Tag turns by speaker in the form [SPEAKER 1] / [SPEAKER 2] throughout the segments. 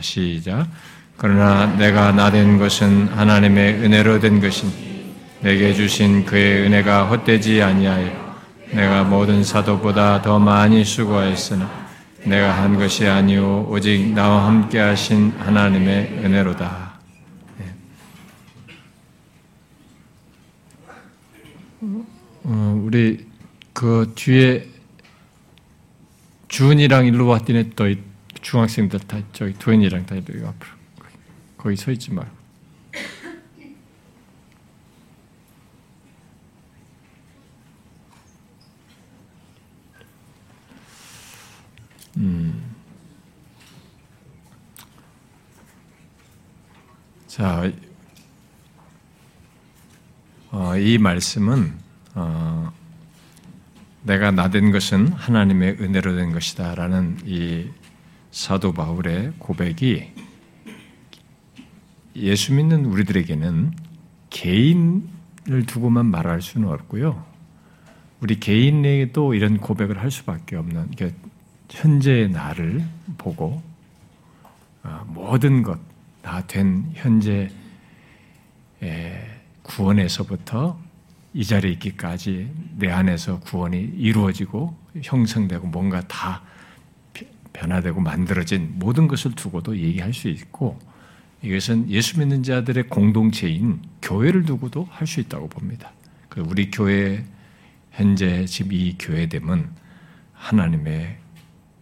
[SPEAKER 1] 시작. 그러나 내가 나 된 것은 하나님의 은혜로 된 것이니 내게 주신 그의 은혜가 헛되지 아니하여 내가 모든 사도보다 더 많이 수고하였으나 내가 한 것이 아니오 오직 나와 함께 하신 하나님의 은혜로다. 네. 어, 우리 그 뒤에 주은이랑 일로 왔더니 또 중학생들 다 저기 도현이랑 다 여기 앞으로 거기 서 있지 말고. 음. 자, 어, 이 말씀은 어, 내가 나된 것은 하나님의 은혜로 된 것이다라는 이 사도 바울의 고백이 예수 믿는 우리들에게는 개인을 두고만 말할 수는 없고요. 우리 개인에게도 이런 고백을 할 수밖에 없는 그러니까 현재의 나를 보고 아, 모든 것 다 된 현재 구원에서부터 이 자리에 있기까지 내 안에서 구원이 이루어지고 형성되고 뭔가 다 변화되고 만들어진 모든 것을 두고도 얘기할 수 있고 이것은 예수 믿는 자들의 공동체인 교회를 두고도 할 수 있다고 봅니다. 그 우리 교회 현재 지금 이 교회됨은 하나님의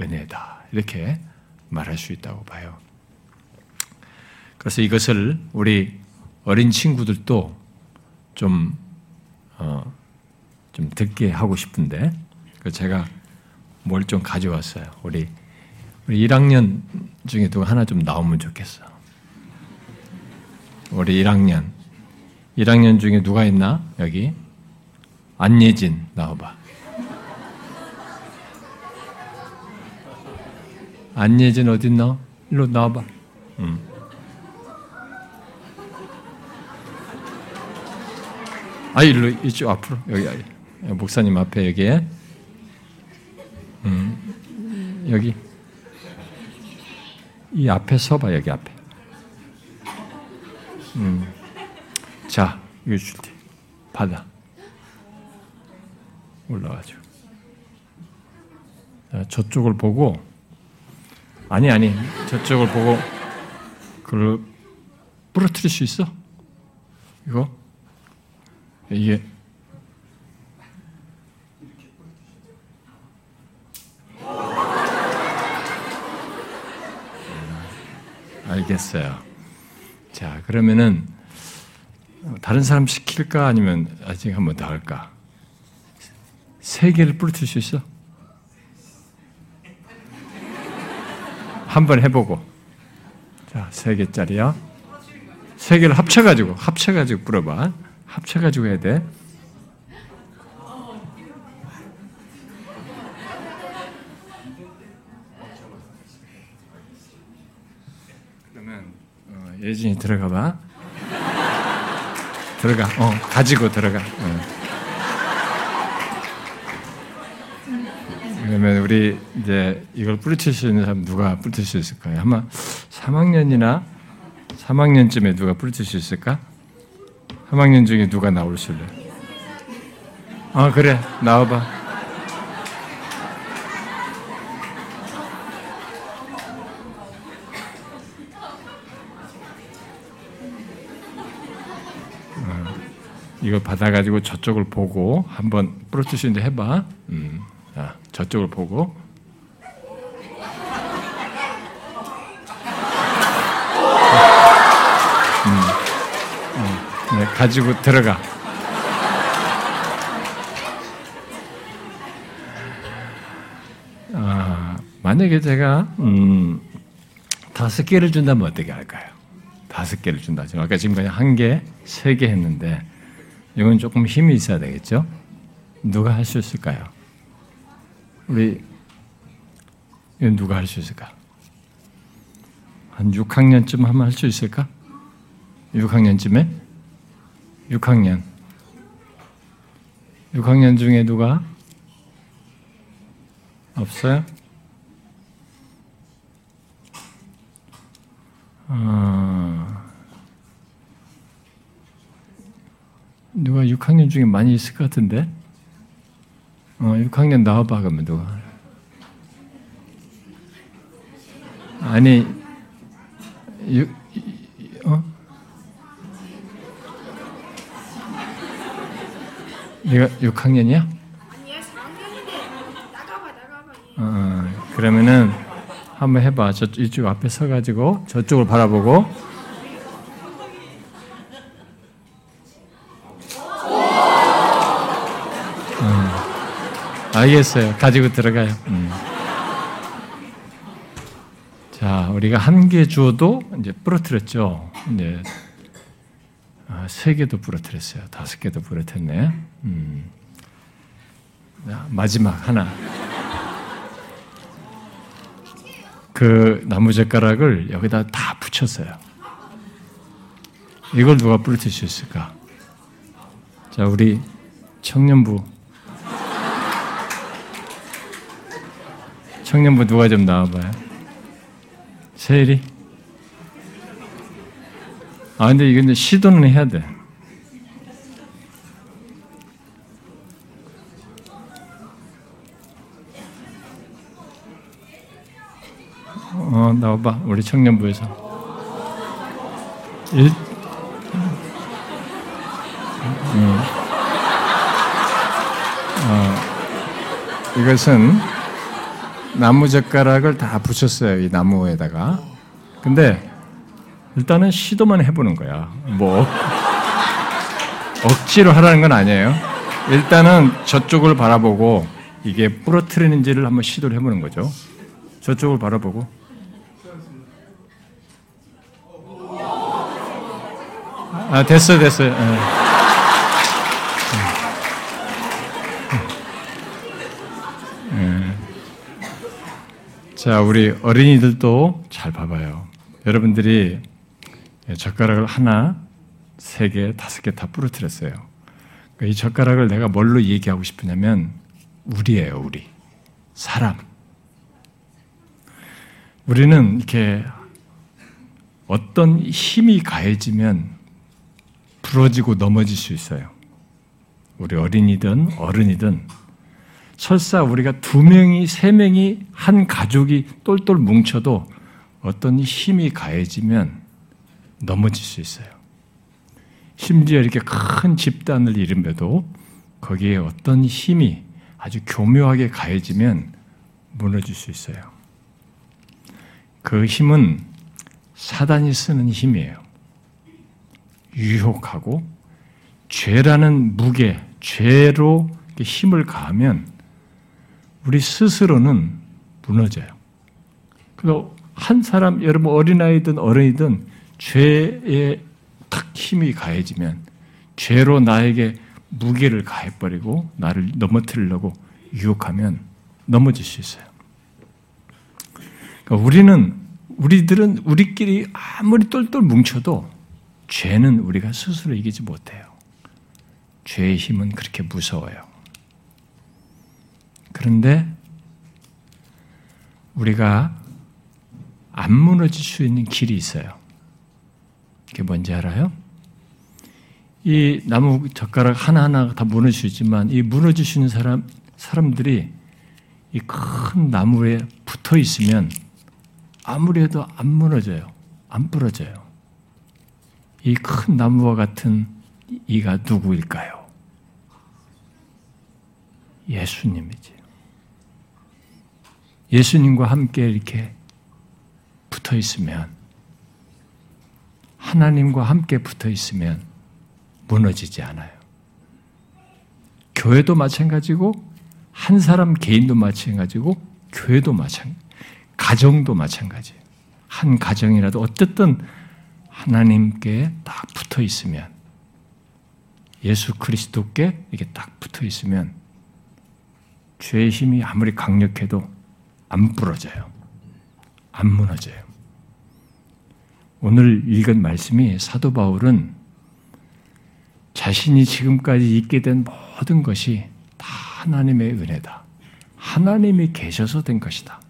[SPEAKER 1] 은혜다 이렇게 말할 수 있다고 봐요. 그래서 이것을 우리 어린 친구들도 좀, 어, 좀 듣게 하고 싶은데, 제가 뭘 좀 가져왔어요. 우리 우리 1학년 중에 누가 하나 좀 나오면 좋겠어. 우리 1학년. 1학년 중에 누가 있나? 여기. 안예진, 나와봐. 안예진 어딨나? 일로 나와봐. 응. 아, 일로, 이쪽 앞으로. 여기, 목사님 앞에 여기에. 음, 여기. 이 앞에 서봐, 여기 앞에. 음. 자, 이거 줄게. 받아. 올라가죠. 자, 저쪽을 보고, 아니, 아니, 저쪽을 보고, 그걸 부러뜨릴 수 있어? 이거? 이게, 알겠어요. 자, 그러면은 다른 사람 시킬까 아니면 아직 한번 더 할까? 세 개를 부르칠 수 있어? 한번 해보고. 자, 세 개짜리야. 세 개를 합쳐가지고, 합쳐가지고 불어봐. 합쳐가지고 해야 돼. 예진이 들어가 봐. 들어가. 어, 가지고 들어가. 어. 그러면 우리 이제 이걸 뿌리칠 수 있는 사람 누가 뿌리칠 수 있을까요? 아마 3학년이나 3학년쯤에 누가 뿌리칠 수 있을까? 3학년 중에 누가 나올 수 있래? 아, 그래. 나와 봐. 이걸 받아가지고 저쪽을 보고 한번 프로듀스인데 해봐. 음, 자, 저쪽을 보고. 음, 어, 네, 가지고 들어가. 아, 만약에 제가 음, 다섯 개를 준다면 어떻게 할까요? 다섯 개를 준다. 아까 지금 그냥 한 개, 세 개 했는데 이건 조금 힘이 있어야 되겠죠? 누가 할 수 있을까요? 우리 이건 누가 할 수 있을까? 한 6학년쯤 하면 할 수 있을까? 6학년쯤에? 6학년. 6학년 중에 누가? 없어요? 어, 누가 6학년 중에 많이 있을 것 같은데? 어, 6학년 나와봐, 그러면 누가. 아니, 6, 어? 네가 6학년이야?
[SPEAKER 2] 아니야 4학년인데 나가봐 나가봐
[SPEAKER 1] 어, 그러면은 한번 해봐. 저 이쪽 앞에 서가지고 저쪽을 바라보고. 알겠어요. 가지고 들어가요. 음. 자, 우리가 한 개 주어도 이제 부러뜨렸죠. 이제 아, 세 개도 부러뜨렸어요. 다섯 개도 부러뜨렸네. 음. 자, 마지막 하나. 그 나무젓가락을 여기다 다 붙였어요. 이걸 누가 부러뜨릴 수 있을까? 자, 우리 청년부. 청년부 누가 좀 나와봐요. 세일이? 아, 근데 이건 시도는 해야 돼. 어, 나와봐. 우리 청년부에서. 일, 음. 어, 이것은 나무젓가락을 다 붙였어요. 이 나무에다가. 근데 일단은 시도만 해보는 거야. 뭐 억지로 하라는 건 아니에요. 일단은 저쪽을 바라보고 이게 부러뜨리는지를 한번 시도를 해보는 거죠. 저쪽을 바라보고 아 됐어요 됐어요. 예. 자 우리 어린이들도 잘 봐봐요. 여러분들이 젓가락을 하나, 세 개, 다섯 개 다 부러뜨렸어요. 그러니까 이 젓가락을 내가 뭘로 얘기하고 싶으냐면 우리예요, 우리 사람. 우리는 이렇게 어떤 힘이 가해지면 부러지고 넘어질 수 있어요. 우리 어린이든 어른이든 설사 우리가 두 명이 세 명이 한 가족이 똘똘 뭉쳐도 어떤 힘이 가해지면 넘어질 수 있어요. 심지어 이렇게 큰 집단을 이름에도 거기에 어떤 힘이 아주 교묘하게 가해지면 무너질 수 있어요. 그 힘은 사단이 쓰는 힘이에요. 유혹하고 죄라는 무게, 죄로 힘을 가하면 우리 스스로는 무너져요. 그래서 한 사람, 여러분 어린아이든 어른이든 죄에 탁 힘이 가해지면 죄로 나에게 무게를 가해버리고 나를 넘어뜨리려고 유혹하면 넘어질 수 있어요. 그러니까 우리는 우리들은 우리끼리 아무리 똘똘 뭉쳐도 죄는 우리가 스스로 이기지 못해요. 죄의 힘은 그렇게 무서워요. 그런데 우리가 안 무너질 수 있는 길이 있어요. 그게 뭔지 알아요? 이 나무 젓가락 하나하나 다 무너질 수 있지만 이 무너질 수 있는 사람, 사람들이 이 큰 나무에 붙어 있으면 아무리 해도 안 무너져요. 안 부러져요. 이 큰 나무와 같은 이가 누구일까요? 예수님이지. 예수님과 함께 이렇게 붙어 있으면, 하나님과 함께 붙어 있으면 무너지지 않아요. 교회도 마찬가지고, 한 사람 개인도 마찬가지고, 교회도 마찬가지, 가정도 마찬가지예요. 한 가정이라도 어쨌든 하나님께 딱 붙어 있으면, 예수 그리스도께 이게 딱 붙어 있으면, 죄의 힘이 아무리 강력해도 안 부러져요. 안 무너져요. 오늘 읽은 말씀이 사도 바울은 자신이 지금까지 있게 된 모든 것이 다 하나님의 은혜다. 하나님이 계셔서 된 것이다.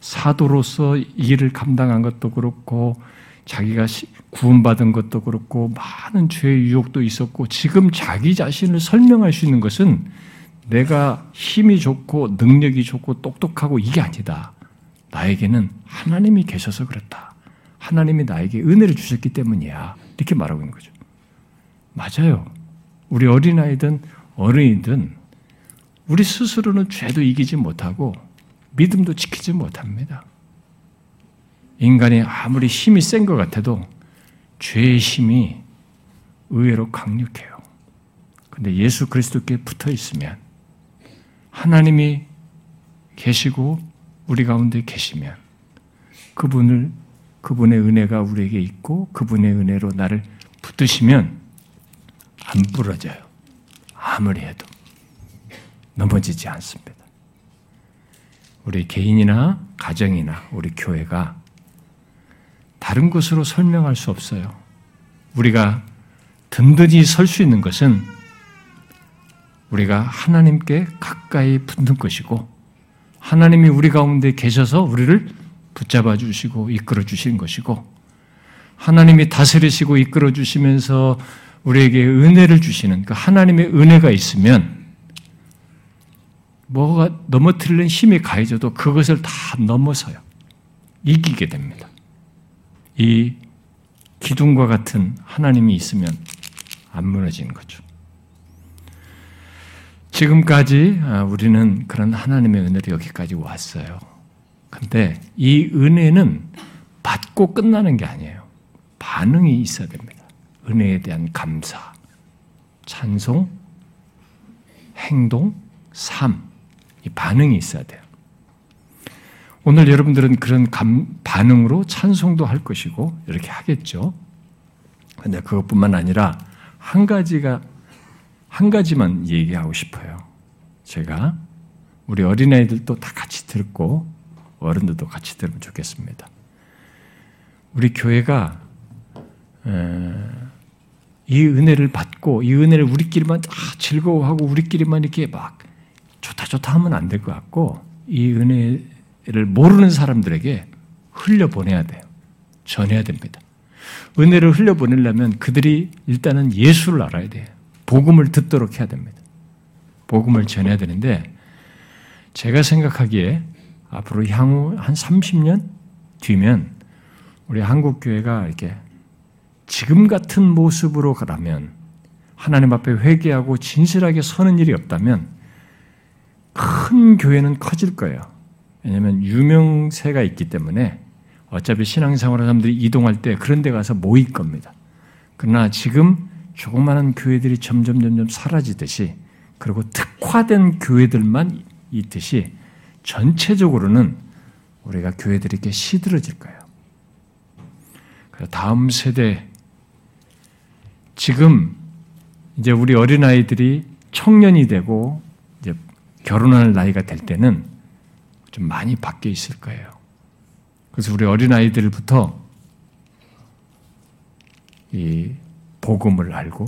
[SPEAKER 1] 사도로서 일을 감당한 것도 그렇고 자기가 구원받은 것도 그렇고 많은 죄의 유혹도 있었고 지금 자기 자신을 설명할 수 있는 것은 내가 힘이 좋고 능력이 좋고 똑똑하고 이게 아니다. 나에게는 하나님이 계셔서 그렇다. 하나님이 나에게 은혜를 주셨기 때문이야. 이렇게 말하고 있는 거죠. 맞아요. 우리 어린아이든 어른이든 우리 스스로는 죄도 이기지 못하고 믿음도 지키지 못합니다. 인간이 아무리 힘이 센 것 같아도 죄의 힘이 의외로 강력해요. 근데 예수 그리스도께 붙어 있으면 하나님이 계시고 우리 가운데 계시면 그분을 그분의 은혜가 우리에게 있고 그분의 은혜로 나를 붙드시면 안 부러져요. 아무리 해도 넘어지지 않습니다. 우리 개인이나 가정이나 우리 교회가 다른 것으로 설명할 수 없어요. 우리가 든든히 설 수 있는 것은 우리가 하나님께 가까이 붙는 것이고 하나님이 우리 가운데 계셔서 우리를 붙잡아 주시고 이끌어 주신 것이고 하나님이 다스리시고 이끌어 주시면서 우리에게 은혜를 주시는 그 하나님의 은혜가 있으면 뭐가 넘어뜨리는 힘이 가해져도 그것을 다 넘어서요. 이기게 됩니다. 이 기둥과 같은 하나님이 있으면 안 무너지는 거죠. 지금까지 아, 우리는 그런 하나님의 은혜로 여기까지 왔어요. 근데 이 은혜는 받고 끝나는 게 아니에요. 반응이 있어야 됩니다. 은혜에 대한 감사, 찬송, 행동, 삶, 이 반응이 있어야 돼요. 오늘 여러분들은 그런 감, 반응으로 찬송도 할 것이고 이렇게 하겠죠. 근데 그것뿐만 아니라 한 가지가 한 가지만 얘기하고 싶어요. 제가 우리 어린아이들도 다 같이 듣고 어른들도 같이 들으면 좋겠습니다. 우리 교회가 이 은혜를 받고 이 은혜를 우리끼리만 즐거워하고 우리끼리만 이렇게 막 좋다 좋다 하면 안 될 것 같고 이 은혜 를 모르는 사람들에게 흘려보내야 돼요. 전해야 됩니다. 은혜를 흘려보내려면 그들이 일단은 예수를 알아야 돼요. 복음을 듣도록 해야 됩니다. 복음을 전해야 되는데 제가 생각하기에 앞으로 향후 한 30년 뒤면 우리 한국 교회가 이렇게 지금 같은 모습으로 가라면 하나님 앞에 회개하고 진실하게 서는 일이 없다면 큰 교회는 커질 거예요. 왜냐하면 유명세가 있기 때문에 어차피 신앙생활을 사람들이 이동할 때 그런 데 가서 모일 겁니다. 그러나 지금 조그마한 교회들이 점점 점점 사라지듯이 그리고 특화된 교회들만 있듯이 전체적으로는 우리가 교회들이 이렇게 시들어질 거예요. 다음 세대 지금 이제 우리 어린아이들이 청년이 되고 이제 결혼할 나이가 될 때는 좀 많이 바뀌어 있을 거예요. 그래서 우리 어린아이들부터 이 복음을 알고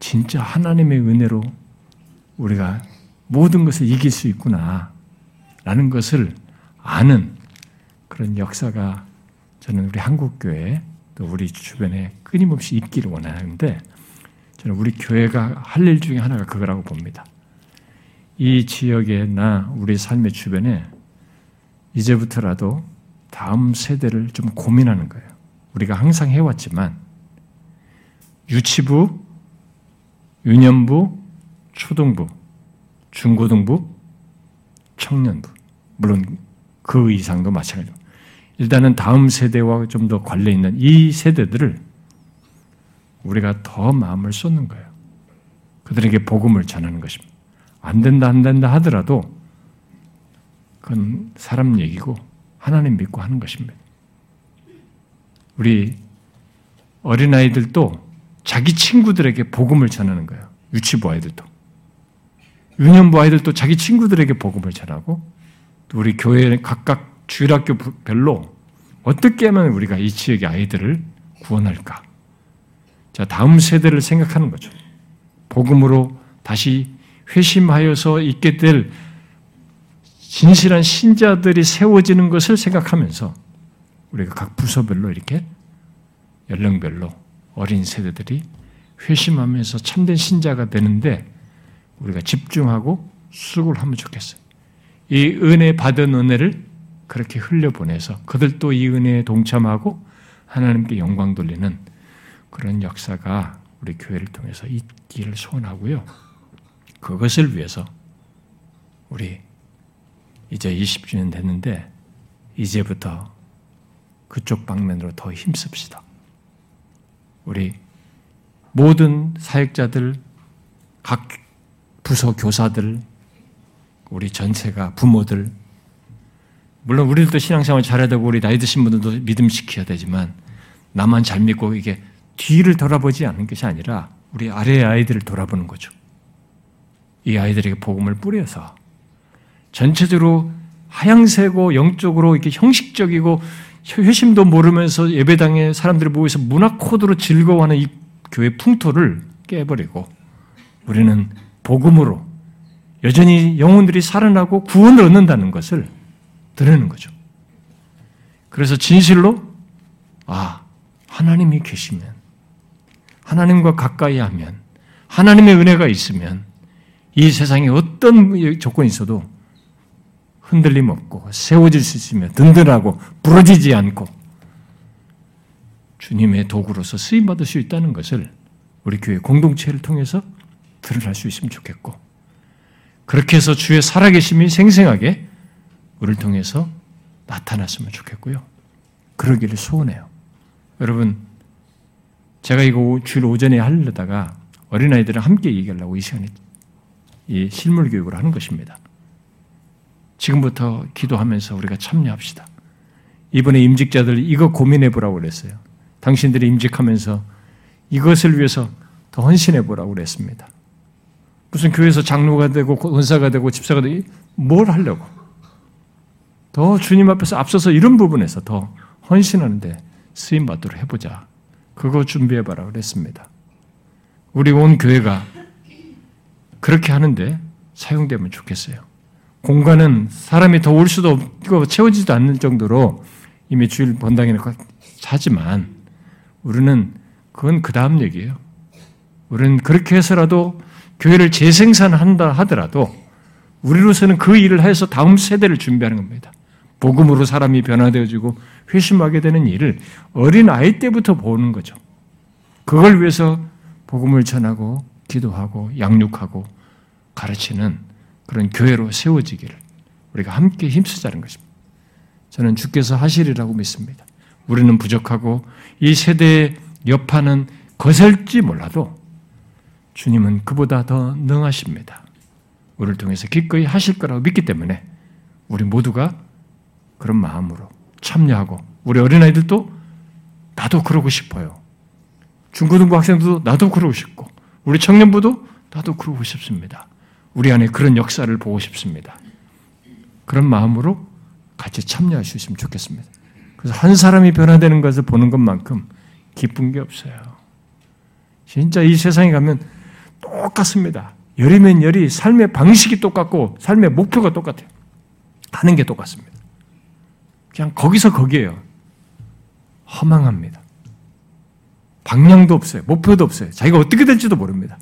[SPEAKER 1] 진짜 하나님의 은혜로 우리가 모든 것을 이길 수 있구나 라는 것을 아는 그런 역사가 저는 우리 한국 교회 또 우리 주변에 끊임없이 있기를 원하는데 저는 우리 교회가 할 일 중에 하나가 그거라고 봅니다. 이 지역에나 우리 삶의 주변에 이제부터라도 다음 세대를 좀 고민하는 거예요. 우리가 항상 해왔지만 유치부, 유년부, 초등부, 중고등부, 청년부, 물론 그 이상도 마찬가지고 일단은 다음 세대와 좀 더 관련 있는 이 세대들을 우리가 더 마음을 쏟는 거예요. 그들에게 복음을 전하는 것입니다. 안 된다, 안 된다 하더라도 그건 사람 얘기고 하나님 믿고 하는 것입니다. 우리 어린아이들도 자기 친구들에게 복음을 전하는 거예요. 유치부 아이들도. 유년부 아이들도 자기 친구들에게 복음을 전하고 우리 교회 각각 주일학교별로 어떻게 하면 우리가 이 지역의 아이들을 구원할까? 자, 다음 세대를 생각하는 거죠. 복음으로 다시 회심하여서 있게 될 진실한 신자들이 세워지는 것을 생각하면서 우리가 각 부서별로 이렇게 연령별로 어린 세대들이 회심하면서 참된 신자가 되는데 우리가 집중하고 수고를 하면 좋겠어요. 이 은혜 받은 은혜를 그렇게 흘려보내서 그들도 이 은혜에 동참하고 하나님께 영광 돌리는 그런 역사가 우리 교회를 통해서 있기를 소원하고요. 그것을 위해서 우리 이제 20주년 됐는데 이제부터 그쪽 방면으로 더 힘씁시다. 우리 모든 사역자들, 각 부서 교사들, 우리 전체가 부모들, 물론 우리들도 신앙생활 잘해야 되고 우리 나이 드신 분들도 믿음 시켜야 되지만 나만 잘 믿고 이게 뒤를 돌아보지 않는 것이 아니라 우리 아래의 아이들을 돌아보는 거죠. 이 아이들에게 복음을 뿌려서 전체적으로 하향세고 영적으로 이렇게 형식적이고 회심도 모르면서 예배당에 사람들이 모여서 문화 코드로 즐거워하는 이 교회 풍토를 깨버리고 우리는 복음으로 여전히 영혼들이 살아나고 구원을 얻는다는 것을 드러내는 거죠. 그래서 진실로 아 하나님이 계시면 하나님과 가까이 하면 하나님의 은혜가 있으면 이 세상에 어떤 조건이 있어도 흔들림 없고 세워질 수 있으며 든든하고 부러지지 않고 주님의 도구로서 쓰임 받을 수 있다는 것을 우리 교회 공동체를 통해서 드러날 수 있으면 좋겠고 그렇게 해서 주의 살아계심이 생생하게 우리를 통해서 나타났으면 좋겠고요. 그러기를 소원해요. 여러분, 제가 이거 주일 오전에 하려다가 어린아이들랑 함께 얘기하려고 이 시간에 이 실물 교육을 하는 것입니다. 지금부터 기도하면서 우리가 참여합시다. 이번에 임직자들 이거 고민해 보라고 그랬어요. 당신들이 임직하면서 이것을 위해서 더 헌신해 보라고 그랬습니다. 무슨 교회에서 장로가 되고 권사가 되고 집사가 되고 뭘 하려고? 더 주님 앞에서 앞서서 이런 부분에서 더 헌신하는데 쓰임 받도록 해보자. 그거 준비해 봐라 그랬습니다. 우리 온 교회가 그렇게 하는데 사용되면 좋겠어요. 공간은 사람이 더 올 수도 없고 채워지지도 않는 정도로 이미 주일 본당에는 하지만 우리는 그건 그 다음 얘기예요. 우리는 그렇게 해서라도 교회를 재생산한다 하더라도 우리로서는 그 일을 해서 다음 세대를 준비하는 겁니다. 복음으로 사람이 변화되어지고 회심하게 되는 일을 어린 아이 때부터 보는 거죠. 그걸 위해서 복음을 전하고 기도하고 양육하고 가르치는 그런 교회로 세워지기를 우리가 함께 힘쓰자는 것입니다. 저는 주께서 하시리라고 믿습니다. 우리는 부족하고 이 세대의 여파는 거셀지 몰라도 주님은 그보다 더 능하십니다. 우리를 통해서 기꺼이 하실 거라고 믿기 때문에 우리 모두가 그런 마음으로 참여하고 우리 어린아이들도 나도 그러고 싶어요. 중고등부 학생들도 나도 그러고 싶고 우리 청년부도 나도 그러고 싶습니다. 우리 안에 그런 역사를 보고 싶습니다. 그런 마음으로 같이 참여할 수 있으면 좋겠습니다. 그래서 한 사람이 변화되는 것을 보는 것만큼 기쁜 게 없어요. 진짜 이 세상에 가면 똑같습니다. 열이면 열이 삶의 방식이 똑같고 삶의 목표가 똑같아요. 하는 게 똑같습니다. 그냥 거기서 거기에요. 허망합니다. 방향도 없어요. 목표도 없어요. 자기가 어떻게 될지도 모릅니다.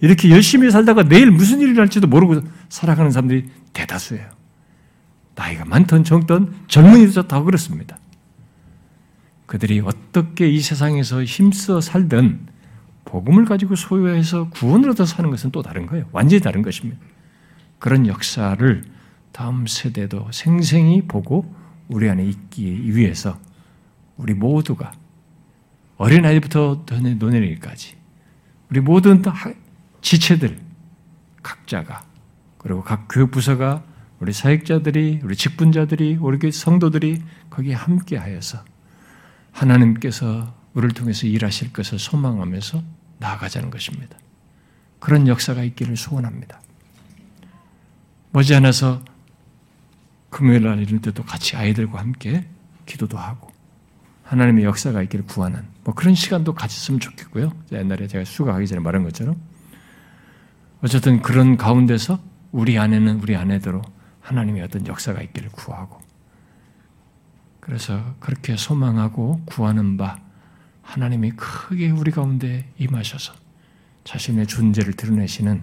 [SPEAKER 1] 이렇게 열심히 살다가 내일 무슨 일이 날지도 모르고 살아가는 사람들이 대다수예요. 나이가 많든 적든 젊은이도 다 그렇습니다. 그들이 어떻게 이 세상에서 힘써 살든 복음을 가지고 소유해서 구원을 얻어 사는 것은 또 다른 거예요. 완전히 다른 것입니다. 그런 역사를 다음 세대도 생생히 보고 우리 안에 있기 위해서 우리 모두가 어린아이부터 노년이까지 우리 모든 지체들 각자가 그리고 각 교부서가 우리 사역자들이 우리 직분자들이 우리 성도들이 거기에 함께하여서 하나님께서 우리를 통해서 일하실 것을 소망하면서 나아가자는 것입니다. 그런 역사가 있기를 소원합니다. 머지않아서 금요일 날 이럴 때도 같이 아이들과 함께 기도도 하고 하나님의 역사가 있기를 구하는 뭐 그런 시간도 가졌으면 좋겠고요. 옛날에 제가 수가하기 전에 말한 것처럼 어쨌든 그런 가운데서 우리 아내는 우리 아내대로 하나님의 어떤 역사가 있기를 구하고 그래서 그렇게 소망하고 구하는 바 하나님이 크게 우리 가운데 임하셔서 자신의 존재를 드러내시는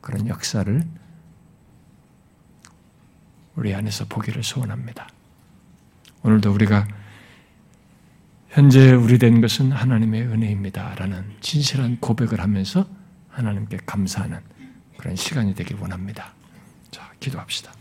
[SPEAKER 1] 그런 역사를 우리 안에서 보기를 소원합니다. 오늘도 우리가 현재 우리 된 것은 하나님의 은혜입니다. 라는 진실한 고백을 하면서 하나님께 감사하는 그런 시간이 되길 원합니다. 자, 기도합시다.